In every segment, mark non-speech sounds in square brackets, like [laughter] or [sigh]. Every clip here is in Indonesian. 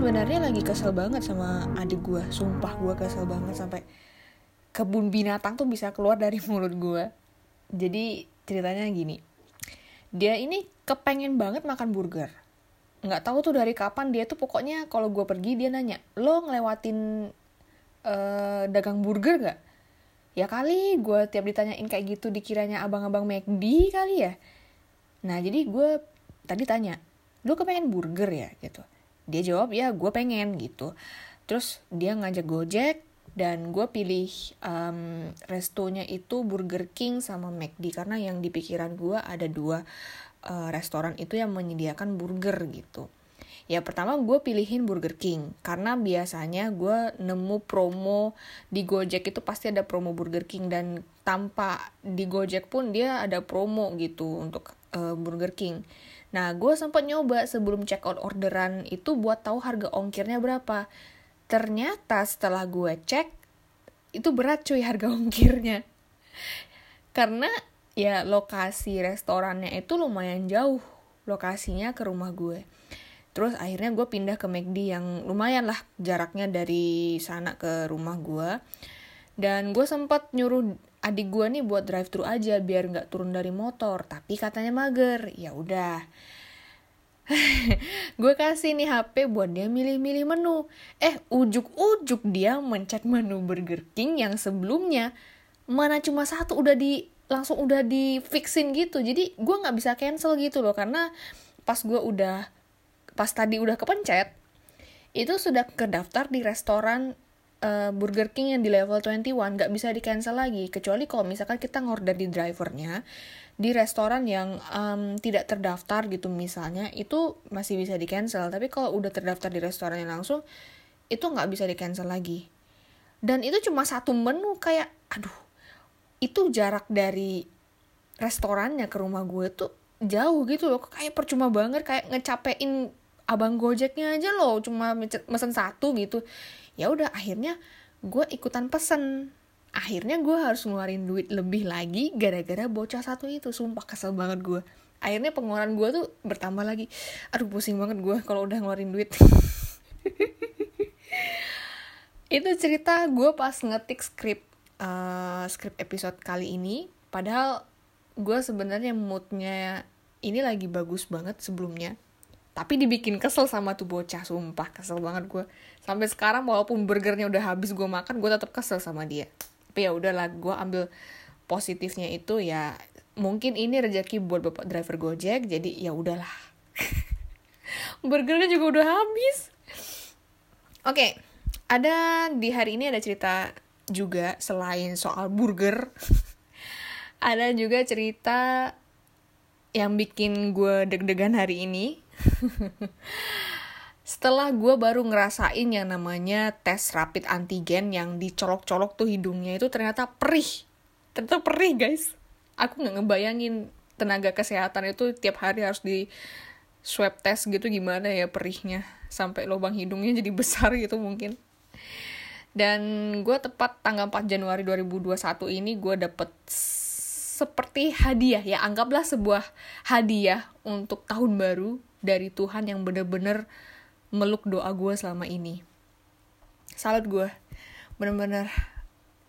sebenarnya lagi kesel banget sama adik gue sumpah gue kesel banget sampai kebun binatang tuh bisa keluar dari [laughs] mulut gue jadi ceritanya gini. Dia ini kepengen banget makan burger. Nggak tahu tuh dari kapan dia tuh pokoknya kalau gue pergi dia nanya lo ngelewatin uh, dagang burger gak ya kali gue tiap ditanyain kayak gitu dikiranya abang-abang McD kali ya. Nah jadi gue tadi tanya lo kepengen burger ya? Gitu dia jawab ya gue pengen gitu. Terus dia ngajak gojek dan gue pilih um, restonya itu Burger King sama McD. Karena yang di pikiran gue ada dua uh, restoran itu yang menyediakan burger gitu. Ya pertama gue pilihin Burger King. Karena biasanya gue nemu promo di Gojek itu pasti ada promo Burger King. Dan tanpa di Gojek pun dia ada promo gitu untuk uh, Burger King nah gue sempat nyoba sebelum check out orderan itu buat tahu harga ongkirnya berapa. Ternyata setelah gue cek itu berat cuy harga ongkirnya. Karena ya lokasi restorannya itu lumayan jauh lokasinya ke rumah gue terus akhirnya gue pindah ke McD yang lumayan lah jaraknya dari sana ke rumah gue dan gue sempat nyuruh adik gue nih buat drive thru aja biar nggak turun dari motor tapi katanya mager ya udah [laughs] gue kasih nih HP buat dia milih-milih menu. Eh, ujuk-ujuk dia mencet menu Burger King yang sebelumnya mana cuma satu udah di langsung udah di fixin gitu. Jadi gue nggak bisa cancel gitu loh karena pas gue udah pas tadi udah kepencet itu sudah kedaftar di restoran uh, Burger King yang di level 21 nggak bisa di cancel lagi. Kecuali kalau misalkan kita ngorder di drivernya di restoran yang um, tidak terdaftar gitu misalnya itu masih bisa di cancel tapi kalau udah terdaftar di restoran yang langsung itu nggak bisa di cancel lagi. Dan itu cuma satu menu kayak aduh itu jarak dari restorannya ke rumah gue tuh jauh gitu loh. Kayak percuma banget kayak ngecapein abang gojeknya aja loh. Cuma mesen satu gitu ya udah akhirnya gue ikutan pesen. Akhirnya gue harus ngeluarin duit lebih lagi gara-gara bocah satu itu. Sumpah kesel banget gue akhirnya pengeluaran gue tuh bertambah lagi. Aduh pusing banget gue kalau udah ngeluarin duit. [laughs] Itu cerita gue pas ngetik skrip uh, skrip episode kali ini. Padahal gue sebenarnya moodnya ini lagi bagus banget sebelumnya tapi dibikin kesel sama tuh bocah sumpah kesel banget gue sampai sekarang walaupun burgernya udah habis gue makan gue tetap kesel sama dia. Tapi ya udahlah gue ambil positifnya itu ya mungkin ini rezeki buat bapak driver gojek jadi ya udahlah. [laughs] Burgernya juga udah habis. Oke okay, ada di hari ini ada cerita juga selain soal burger. [laughs] Ada juga cerita yang bikin gue deg-degan hari ini setelah gue baru ngerasain yang namanya tes rapid antigen yang dicolok-colok tuh hidungnya itu ternyata perih. Ternyata perih guys. Aku nggak ngebayangin tenaga kesehatan itu tiap hari harus di swab test gitu gimana ya perihnya. Sampai lubang hidungnya jadi [laughs] besar gitu mungkin. Dan gue tepat tanggal 4 Januari 2021 ini gue dapet seperti hadiah ya. Anggaplah sebuah hadiah untuk tahun baru dari Tuhan yang bener-bener meluk doa gue selama ini. Salut gue bener-bener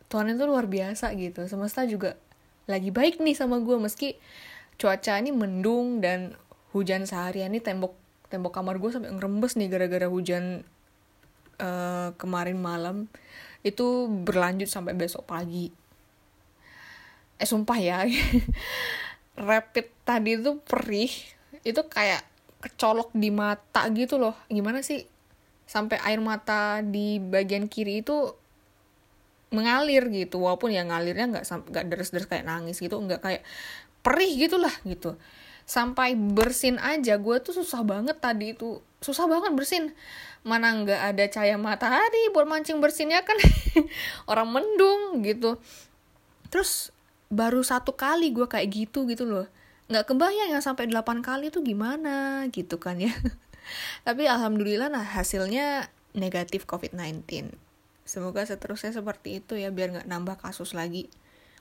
Tuhan itu luar biasa gitu. Semesta juga lagi baik nih sama gue meski cuaca ini mendung dan hujan seharian ini tembok tembok kamar gue sampai ngerembes nih gara-gara hujan uh, kemarin malam. Itu berlanjut sampai besok pagi. Eh sumpah ya. [laughs] Rapid tadi itu perih. Itu kayak kecolok di mata gitu loh. Gimana sih sampai air mata di bagian kiri itu mengalir gitu walaupun ya ngalirnya nggak nggak deres-deres kayak nangis gitu nggak kayak perih gitulah gitu. Sampai bersin aja gue tuh susah banget tadi itu. Susah banget bersin. Mana nggak ada cahaya matahari buat mancing bersinnya kan? [laughs] Orang mendung gitu. Terus baru satu kali gue kayak gitu gitu loh nggak kebayang yang sampai 8 kali itu gimana gitu kan ya. [laughs] Tapi alhamdulillah nah hasilnya negatif COVID-19 semoga seterusnya seperti itu ya biar nggak nambah kasus lagi.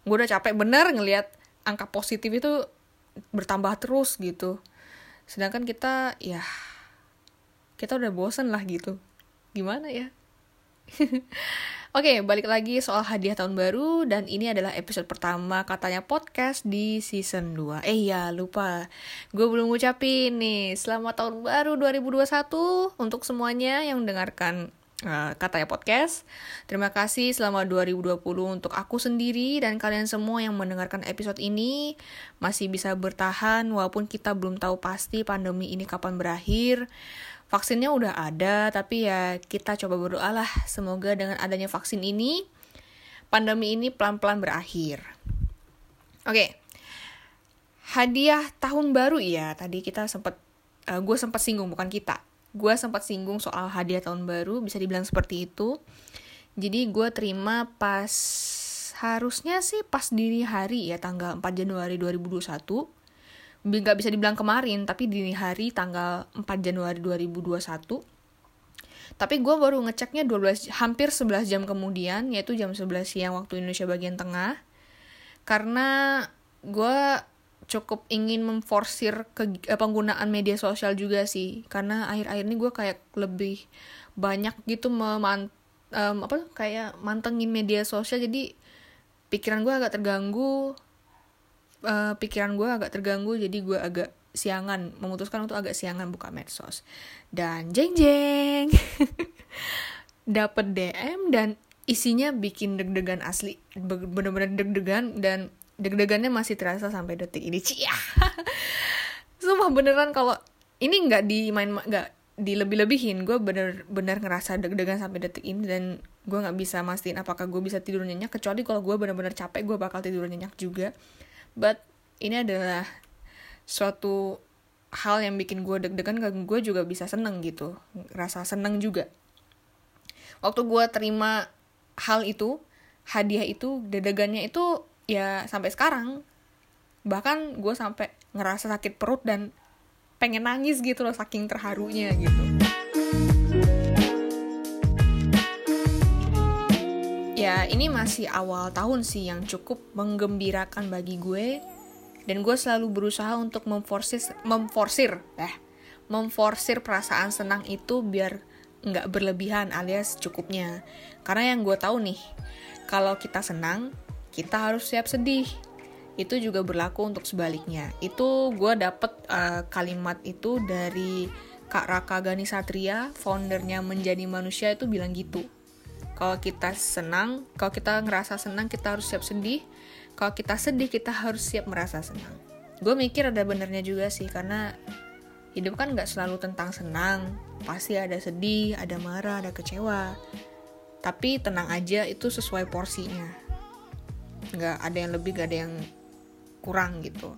Gue udah capek bener ngelihat angka positif itu bertambah terus gitu. Sedangkan kita ya kita udah bosen lah gitu. Gimana ya [laughs] Oke, balik lagi soal hadiah tahun baru dan ini adalah episode pertama katanya podcast di season 2. Eh ya, lupa. Gue belum ngucapin nih. Selamat tahun baru 2021 untuk semuanya yang mendengarkan uh, katanya podcast. Terima kasih selama 2020 untuk aku sendiri dan kalian semua yang mendengarkan episode ini masih bisa bertahan walaupun kita belum tahu pasti pandemi ini kapan berakhir vaksinnya udah ada tapi ya kita coba berdoa lah semoga dengan adanya vaksin ini pandemi ini pelan-pelan berakhir. Oke okay. hadiah tahun baru ya tadi kita sempat uh, eh, gue sempat singgung bukan kita. Gue sempat singgung soal hadiah tahun baru bisa dibilang seperti itu. Jadi gue terima pas harusnya sih pas dini hari ya tanggal 4 Januari 2021 nggak bisa dibilang kemarin tapi dini hari tanggal 4 Januari 2021 tapi gue baru ngeceknya 12 hampir 11 jam kemudian yaitu jam 11 siang waktu Indonesia bagian tengah karena gue cukup ingin memforsir ke eh, penggunaan media sosial juga sih karena akhir-akhir ini gue kayak lebih banyak gitu memant um, apa kayak mantengin media sosial jadi pikiran gue agak terganggu uh, pikiran gue agak terganggu jadi gue agak siangan. Memutuskan untuk agak siangan buka medsos. Dan jeng jeng. [laughs] Dapet DM dan isinya bikin deg-degan asli. Bener-bener deg-degan dan deg-degannya masih terasa sampai detik ini. Cia [laughs] sumpah beneran kalau ini nggak di main nggak dilebih-lebihin. Gue bener-bener ngerasa deg-degan sampai detik ini dan gue nggak bisa mastiin apakah gue bisa tidur nyenyak. Kecuali kalau gue bener-bener capek gue bakal tidur nyenyak juga but ini adalah suatu hal yang bikin gue deg-degan gue juga bisa seneng gitu. Rasa seneng juga. Waktu gue terima hal itu hadiah itu deg-degannya itu ya sampai sekarang. Bahkan gue sampai ngerasa sakit perut dan pengen nangis gitu loh saking terharunya gitu ya ini masih awal tahun sih yang cukup menggembirakan bagi gue. Dan gue selalu berusaha untuk memforsir memforsir eh memforsir perasaan senang itu biar nggak berlebihan alias cukupnya. Karena yang gue tahu nih kalau kita senang kita harus siap sedih. Itu juga berlaku untuk sebaliknya. Itu gue dapet uh, kalimat itu dari Kak Raka Gani Satria foundernya menjadi manusia itu bilang gitu kalau kita senang kalau kita ngerasa senang kita harus siap sedih. Kalau kita sedih kita harus siap merasa senang. Gue mikir ada benernya juga sih karena hidup kan nggak selalu tentang senang. Pasti ada sedih ada marah ada kecewa. Tapi tenang aja itu sesuai porsinya. Nggak ada yang lebih nggak ada yang kurang gitu.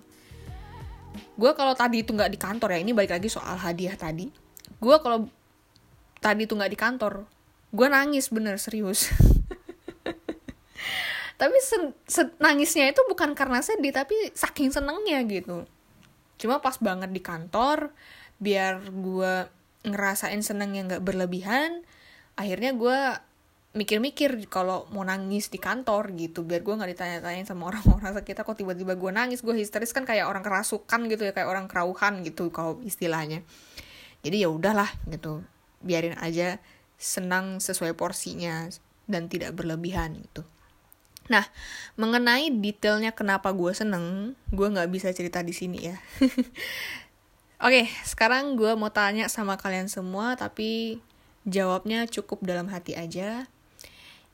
Gue kalau tadi itu nggak di kantor ya ini balik lagi soal hadiah tadi. Gue kalau tadi itu nggak di kantor gue nangis bener serius. [laughs] Tapi sen, sen, nangisnya itu bukan karena sedih tapi saking senengnya gitu. Cuma pas banget di kantor biar gue ngerasain seneng yang gak berlebihan akhirnya gue mikir-mikir kalau mau nangis di kantor gitu biar gue nggak ditanya-tanyain sama [laughs] orang-orang sekitar. Kok tiba-tiba gue nangis gue histeris kan kayak orang kerasukan gitu ya kayak orang kerauhan gitu kalau istilahnya. Jadi ya udahlah gitu biarin aja senang sesuai porsinya dan tidak berlebihan gitu. Nah, mengenai detailnya kenapa gue seneng, gue nggak bisa cerita di sini ya. [laughs] Oke, sekarang gue mau tanya sama kalian semua, tapi jawabnya cukup dalam hati aja.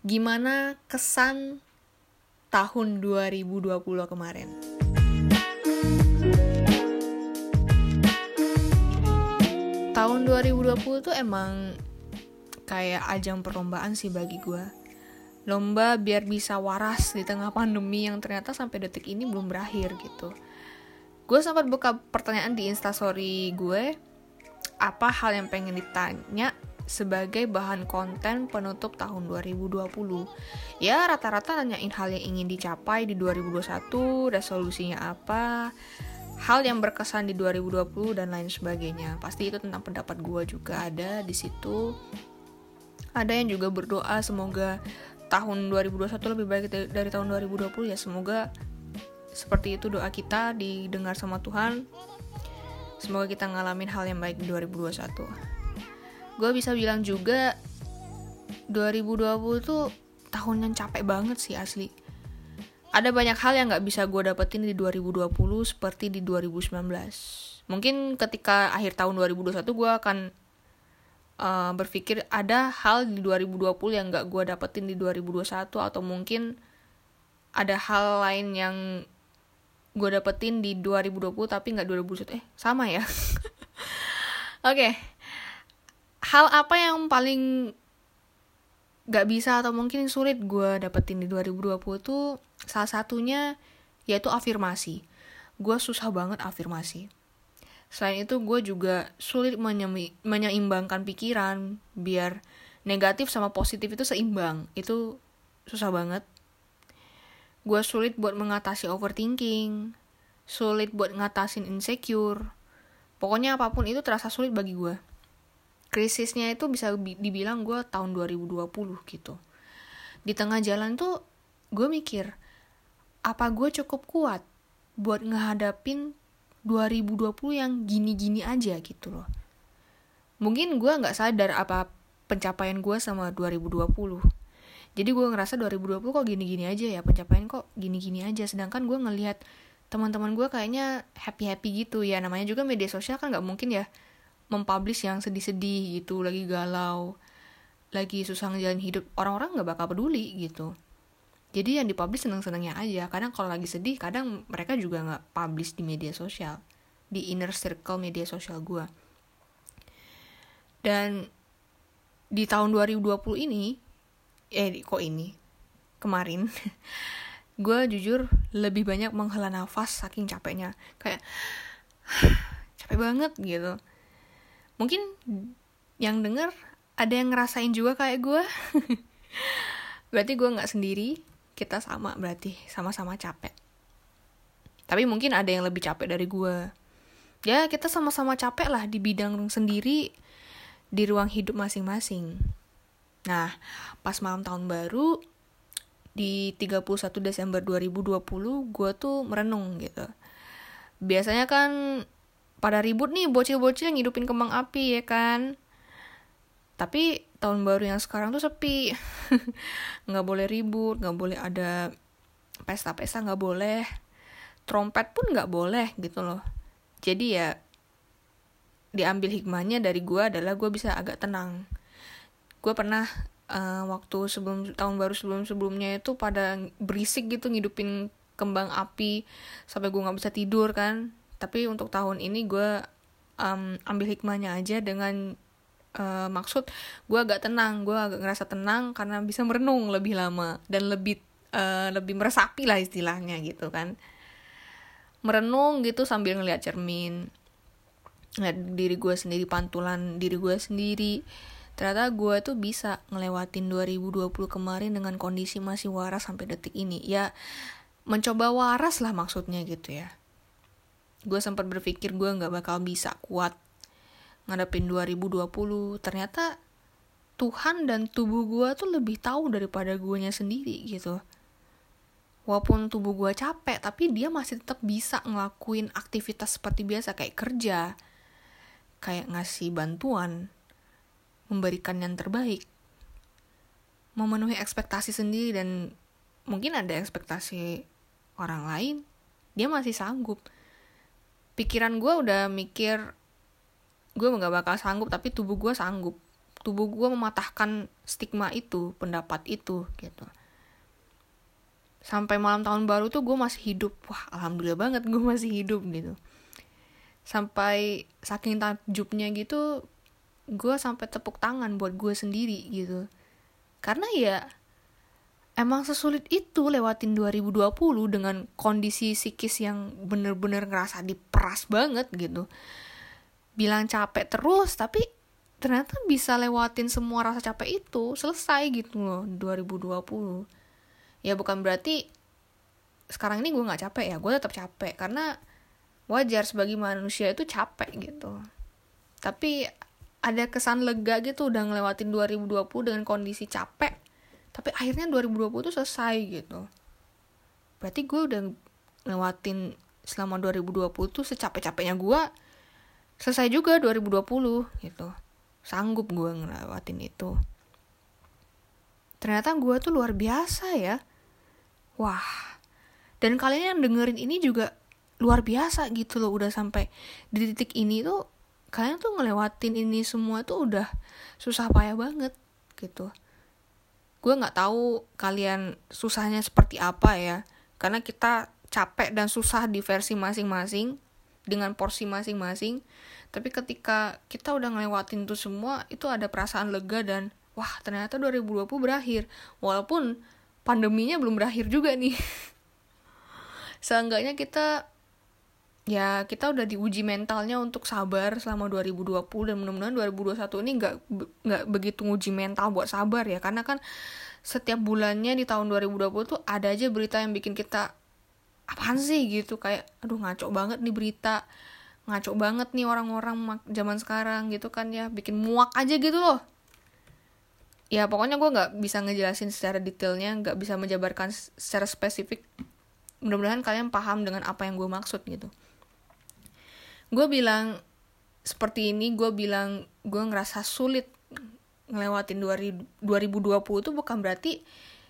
Gimana kesan tahun 2020 kemarin? Tahun 2020 tuh emang kayak ajang perlombaan sih bagi gue lomba biar bisa waras di tengah pandemi yang ternyata sampai detik ini belum berakhir gitu gue sempat buka pertanyaan di instastory gue apa hal yang pengen ditanya sebagai bahan konten penutup tahun 2020. Ya, rata-rata nanyain hal yang ingin dicapai di 2021, resolusinya apa, hal yang berkesan di 2020 dan lain sebagainya. Pasti itu tentang pendapat gue juga ada di situ ada yang juga berdoa semoga tahun 2021 lebih baik dari tahun 2020 ya semoga seperti itu doa kita didengar sama Tuhan. Semoga kita ngalamin hal yang baik di 2021 gue bisa bilang juga 2020 tuh tahun yang capek banget sih asli. Ada banyak hal yang nggak bisa gue dapetin di 2020 seperti di 2019 mungkin ketika akhir tahun 2021 gue akan uh, berpikir ada hal di 2020 yang nggak gue dapetin di 2021 atau mungkin ada hal lain yang gue dapetin di 2020 tapi nggak 2021 eh sama ya? [laughs] Oke. Okay. hal apa yang paling gak bisa atau mungkin sulit gue dapetin di 2020 tuh salah satunya yaitu afirmasi. Gue susah banget afirmasi selain itu gue juga sulit menyeimbangkan pikiran biar negatif sama positif itu seimbang. Itu susah banget. Gue sulit buat mengatasi overthinking sulit buat ngatasin insecure. Pokoknya apa pun itu terasa sulit bagi gue krisisnya itu bisa dibilang gue tahun 2020 gitu. Di tengah jalan tuh gue mikir apa gue cukup kuat buat ngehadapin 2020 yang gini-gini aja gitu loh. Mungkin gue nggak sadar apa pencapaian gue sama 2020 jadi gue ngerasa 2020 kok gini-gini aja ya pencapaian kok gini-gini aja. Sedangkan gue ngelihat teman-teman gue kayaknya happy-happy gitu ya. Namanya juga media sosial kan nggak mungkin ya mempublish yang sedih-sedih gitu lagi galau lagi susah ngejalanin hidup. Orang-orang nggak bakal peduli gitu jadi yang dipublish seneng-senengnya aja. Kadang kalau lagi sedih kadang mereka juga nggak publish di media sosial. Di inner circle media sosial gue dan di tahun 2020 ini eh kok ini? Kemarin [laughs] gue jujur lebih banyak menghela nafas saking capeknya. Kayak [sighs] capek banget gitu. Mungkin yang denger ada yang ngerasain juga kayak gue [laughs] berarti gue nggak sendiri kita sama berarti sama-sama capek. Tapi mungkin ada yang lebih capek dari gue ya kita sama-sama capek lah di bidang sendiri di ruang hidup masing-masing. Nah pas malam tahun baru di 31 Desember 2020 gue tuh merenung gitu. Biasanya kan pada ribut nih bocil-bocil yang hidupin kembang api ya kan tapi tahun baru yang sekarang tuh sepi. [laughs] Nggak boleh ribut nggak boleh ada pesta-pesta nggak boleh. Trompet pun nggak boleh gitu loh. Jadi ya diambil hikmahnya dari gue adalah gue bisa agak tenang. Gue pernah uh, waktu sebelum tahun baru sebelum sebelumnya itu pada berisik gitu ngidupin kembang api sampai gue nggak bisa tidur kan. Tapi untuk tahun ini gue um, ambil hikmahnya aja dengan uh, maksud gue agak tenang gue agak ngerasa tenang karena bisa merenung lebih lama dan lebih uh, lebih meresapi lah istilahnya gitu kan. Merenung gitu sambil ngeliat cermin ngeliat diri gue sendiri pantulan diri gue sendiri. Ternyata gue tuh bisa ngelewatin 2020 kemarin dengan kondisi masih waras sampai detik ini. Ya mencoba waras lah maksudnya gitu ya. Gue sempat berpikir gue nggak bakal bisa kuat ngadepin 2020 ternyata Tuhan dan tubuh gue tuh lebih tahu daripada guanya sendiri gitu. Walaupun tubuh gue capek tapi dia masih tetap bisa ngelakuin aktivitas seperti biasa kayak kerja kayak ngasih bantuan memberikan yang terbaik memenuhi ekspektasi sendiri dan mungkin ada ekspektasi orang lain dia masih sanggup. Pikiran gue udah mikir gue nggak bakal sanggup tapi tubuh gue sanggup. Tubuh gue mematahkan stigma itu pendapat itu gitu. Sampai malam tahun baru tuh gue masih hidup. Wah alhamdulillah banget gue masih hidup gitu. Sampai saking takjubnya gitu gue sampai tepuk tangan buat gue sendiri gitu. Karena ya emang sesulit itu lewatin 2020 dengan kondisi psikis yang bener-bener ngerasa diperas banget gitu. Bilang capek terus, tapi ternyata bisa lewatin semua rasa capek itu, selesai gitu loh 2020. Ya bukan berarti sekarang ini gue gak capek ya, gue tetap capek. Karena wajar sebagai manusia itu capek gitu. Tapi ada kesan lega gitu udah ngelewatin 2020 dengan kondisi capek tapi akhirnya 2020 tuh selesai gitu berarti gue udah ngelewatin selama 2020 tuh secapek-capeknya gue selesai juga 2020 gitu. Sanggup gue ngelewatin itu. Ternyata gue tuh luar biasa ya. Wah. Dan kalian yang dengerin ini juga luar biasa gitu loh. Udah sampai di titik ini tuh kalian tuh ngelewatin ini semua tuh udah susah payah banget gitu. Gue nggak tahu kalian susahnya seperti apa ya. Karena kita capek dan susah di versi masing-masing dengan porsi masing-masing. Tapi ketika kita udah ngelewatin itu semua itu ada perasaan lega dan wah ternyata 2020 berakhir. Walaupun pandeminya belum berakhir juga nih. [laughs] Seenggaknya kita ya kita udah diuji mentalnya untuk sabar selama 2020 dan mudah-mudahan 2021 ini nggak nggak begitu nguji mental buat sabar ya. Karena kan setiap bulannya di tahun 2020 tuh ada aja berita yang bikin kita apaan sih? gitu kayak aduh ngaco banget nih berita. Ngaco banget nih orang-orang zaman sekarang gitu kan ya bikin muak aja gitu loh. Ya pokoknya gue nggak bisa ngejelasin secara detailnya nggak bisa menjabarkan secara spesifik. Mudah-mudahan kalian paham dengan apa yang gue maksud gitu. Gue bilang seperti ini gue bilang gue ngerasa sulit ngelewatin 2020 tuh bukan berarti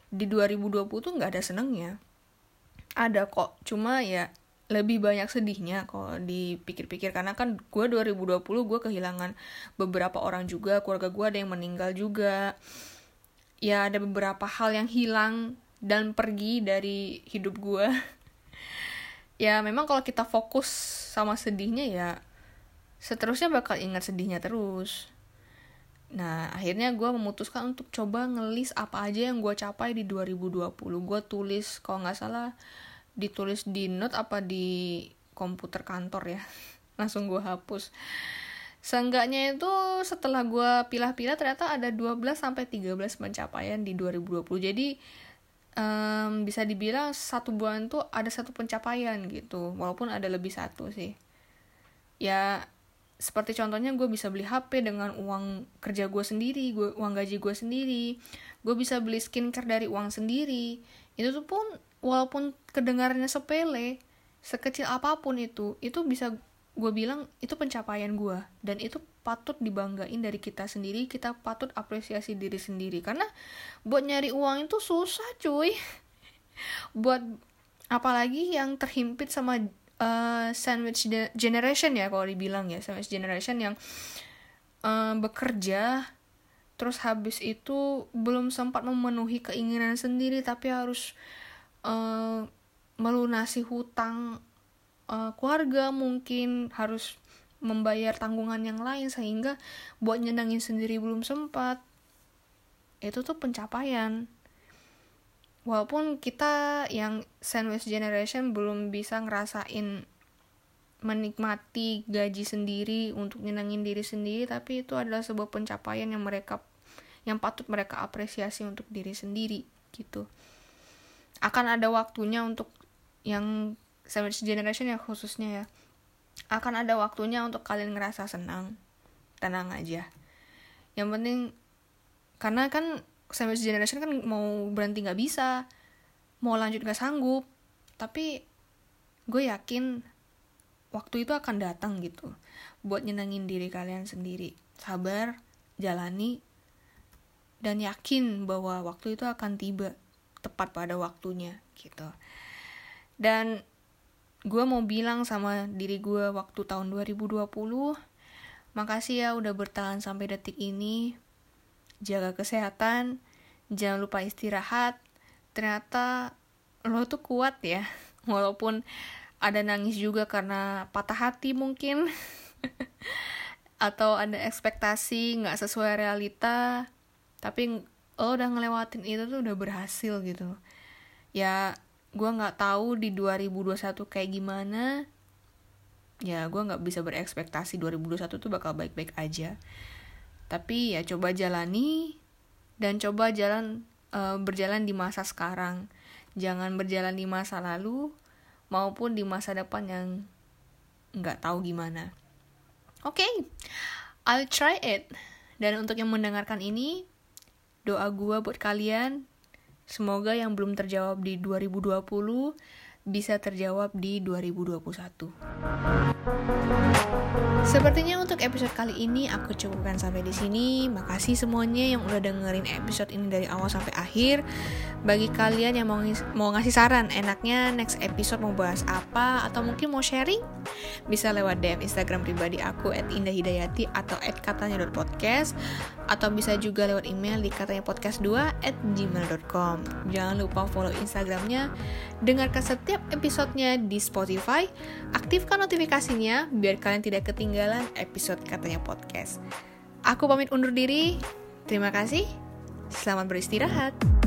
di 2020 tuh nggak ada senengnya ada kok. Cuma ya lebih banyak sedihnya kalau dipikir-pikir. Karena kan gue 2020 gue kehilangan beberapa orang juga. Keluarga gue ada yang meninggal juga. Ya ada beberapa hal yang hilang dan pergi dari hidup gue. [laughs] Ya memang kalau kita fokus sama sedihnya ya seterusnya bakal ingat sedihnya terus. Nah akhirnya gue memutuskan untuk coba ngelis apa aja yang gue capai di 2020 gue tulis kalau nggak salah ditulis di note apa di komputer kantor ya? [laughs] Langsung gue hapus. Seenggaknya itu setelah gue pilah-pilah ternyata ada 12 sampai 13 pencapaian di 2020. Jadi um, bisa dibilang satu bulan tuh ada satu pencapaian gitu. Walaupun ada lebih satu sih. Ya seperti contohnya gue bisa beli HP dengan uang kerja gue sendiri gue uang gaji gue sendiri. Gue bisa beli skincare dari uang sendiri. Itu tuh pun walaupun kedengarannya sepele sekecil apa pun itu itu bisa gue bilang itu pencapaian gue dan itu patut dibanggain dari kita sendiri kita patut apresiasi diri sendiri. Karena buat nyari uang itu susah cuy. [laughs] Buat apalagi yang terhimpit sama uh, sandwich generation ya kalau dibilang ya. Sandwich generation yang uh, bekerja terus habis itu belum sempat memenuhi keinginan sendiri tapi harus uh, melunasi hutang uh, keluarga mungkin harus membayar tanggungan yang lain sehingga buat nyenangin sendiri belum sempat. Itu tuh pencapaian. Walaupun kita yang sandwich generation belum bisa ngerasain menikmati gaji sendiri untuk nyenangin diri sendiri tapi itu adalah sebuah pencapaian yang mereka yang patut mereka apresiasi untuk diri sendiri gitu akan ada waktunya untuk yang sandwich generation ya khususnya ya. Akan ada waktunya untuk kalian ngerasa senang tenang aja. Yang penting karena kan sandwich generation kan mau berhenti nggak bisa mau lanjut nggak sanggup tapi gue yakin waktu itu akan datang gitu buat nyenengin diri kalian sendiri. Sabar jalani dan yakin bahwa waktu itu akan tiba tepat pada waktunya gitu. Dan gue mau bilang sama diri gue waktu tahun 2020 makasih ya udah bertahan sampai detik ini. Jaga kesehatan. Jangan lupa istirahat. Ternyata lo tuh kuat ya. [laughs] Walaupun ada nangis juga karena patah hati mungkin. [laughs] Atau ada ekspektasi nggak sesuai realita. Tapi lo udah ngelewatin itu tuh udah berhasil gitu. Ya gue nggak tahu di 2021 kayak gimana. Ya gue nggak bisa berekspektasi 2021 tuh bakal baik-baik aja. Tapi ya coba jalani dan coba jalan uh, berjalan di masa sekarang. Jangan berjalan di masa lalu maupun di masa depan yang nggak tahu gimana. Oke okay, I'll try it. Dan untuk yang mendengarkan ini doa gue buat kalian Semoga yang belum terjawab di 2020 bisa terjawab di 2021. Sepertinya untuk episode kali ini aku cukupkan sampai di sini. Makasih semuanya yang udah dengerin episode ini dari awal sampai akhir. Bagi kalian yang mau, mau ngasih saran, enaknya next episode mau bahas apa atau mungkin mau sharing, bisa lewat DM Instagram pribadi aku @indahhidayati atau @katanya.podcast atau bisa juga lewat email di katanya podcast 2 at gmail.com. Jangan lupa follow Instagramnya, dengarkan setiap episodenya di Spotify, aktifkan notifikasinya biar kalian tidak ketinggalan episode katanya podcast. Aku pamit undur diri, terima kasih, selamat beristirahat.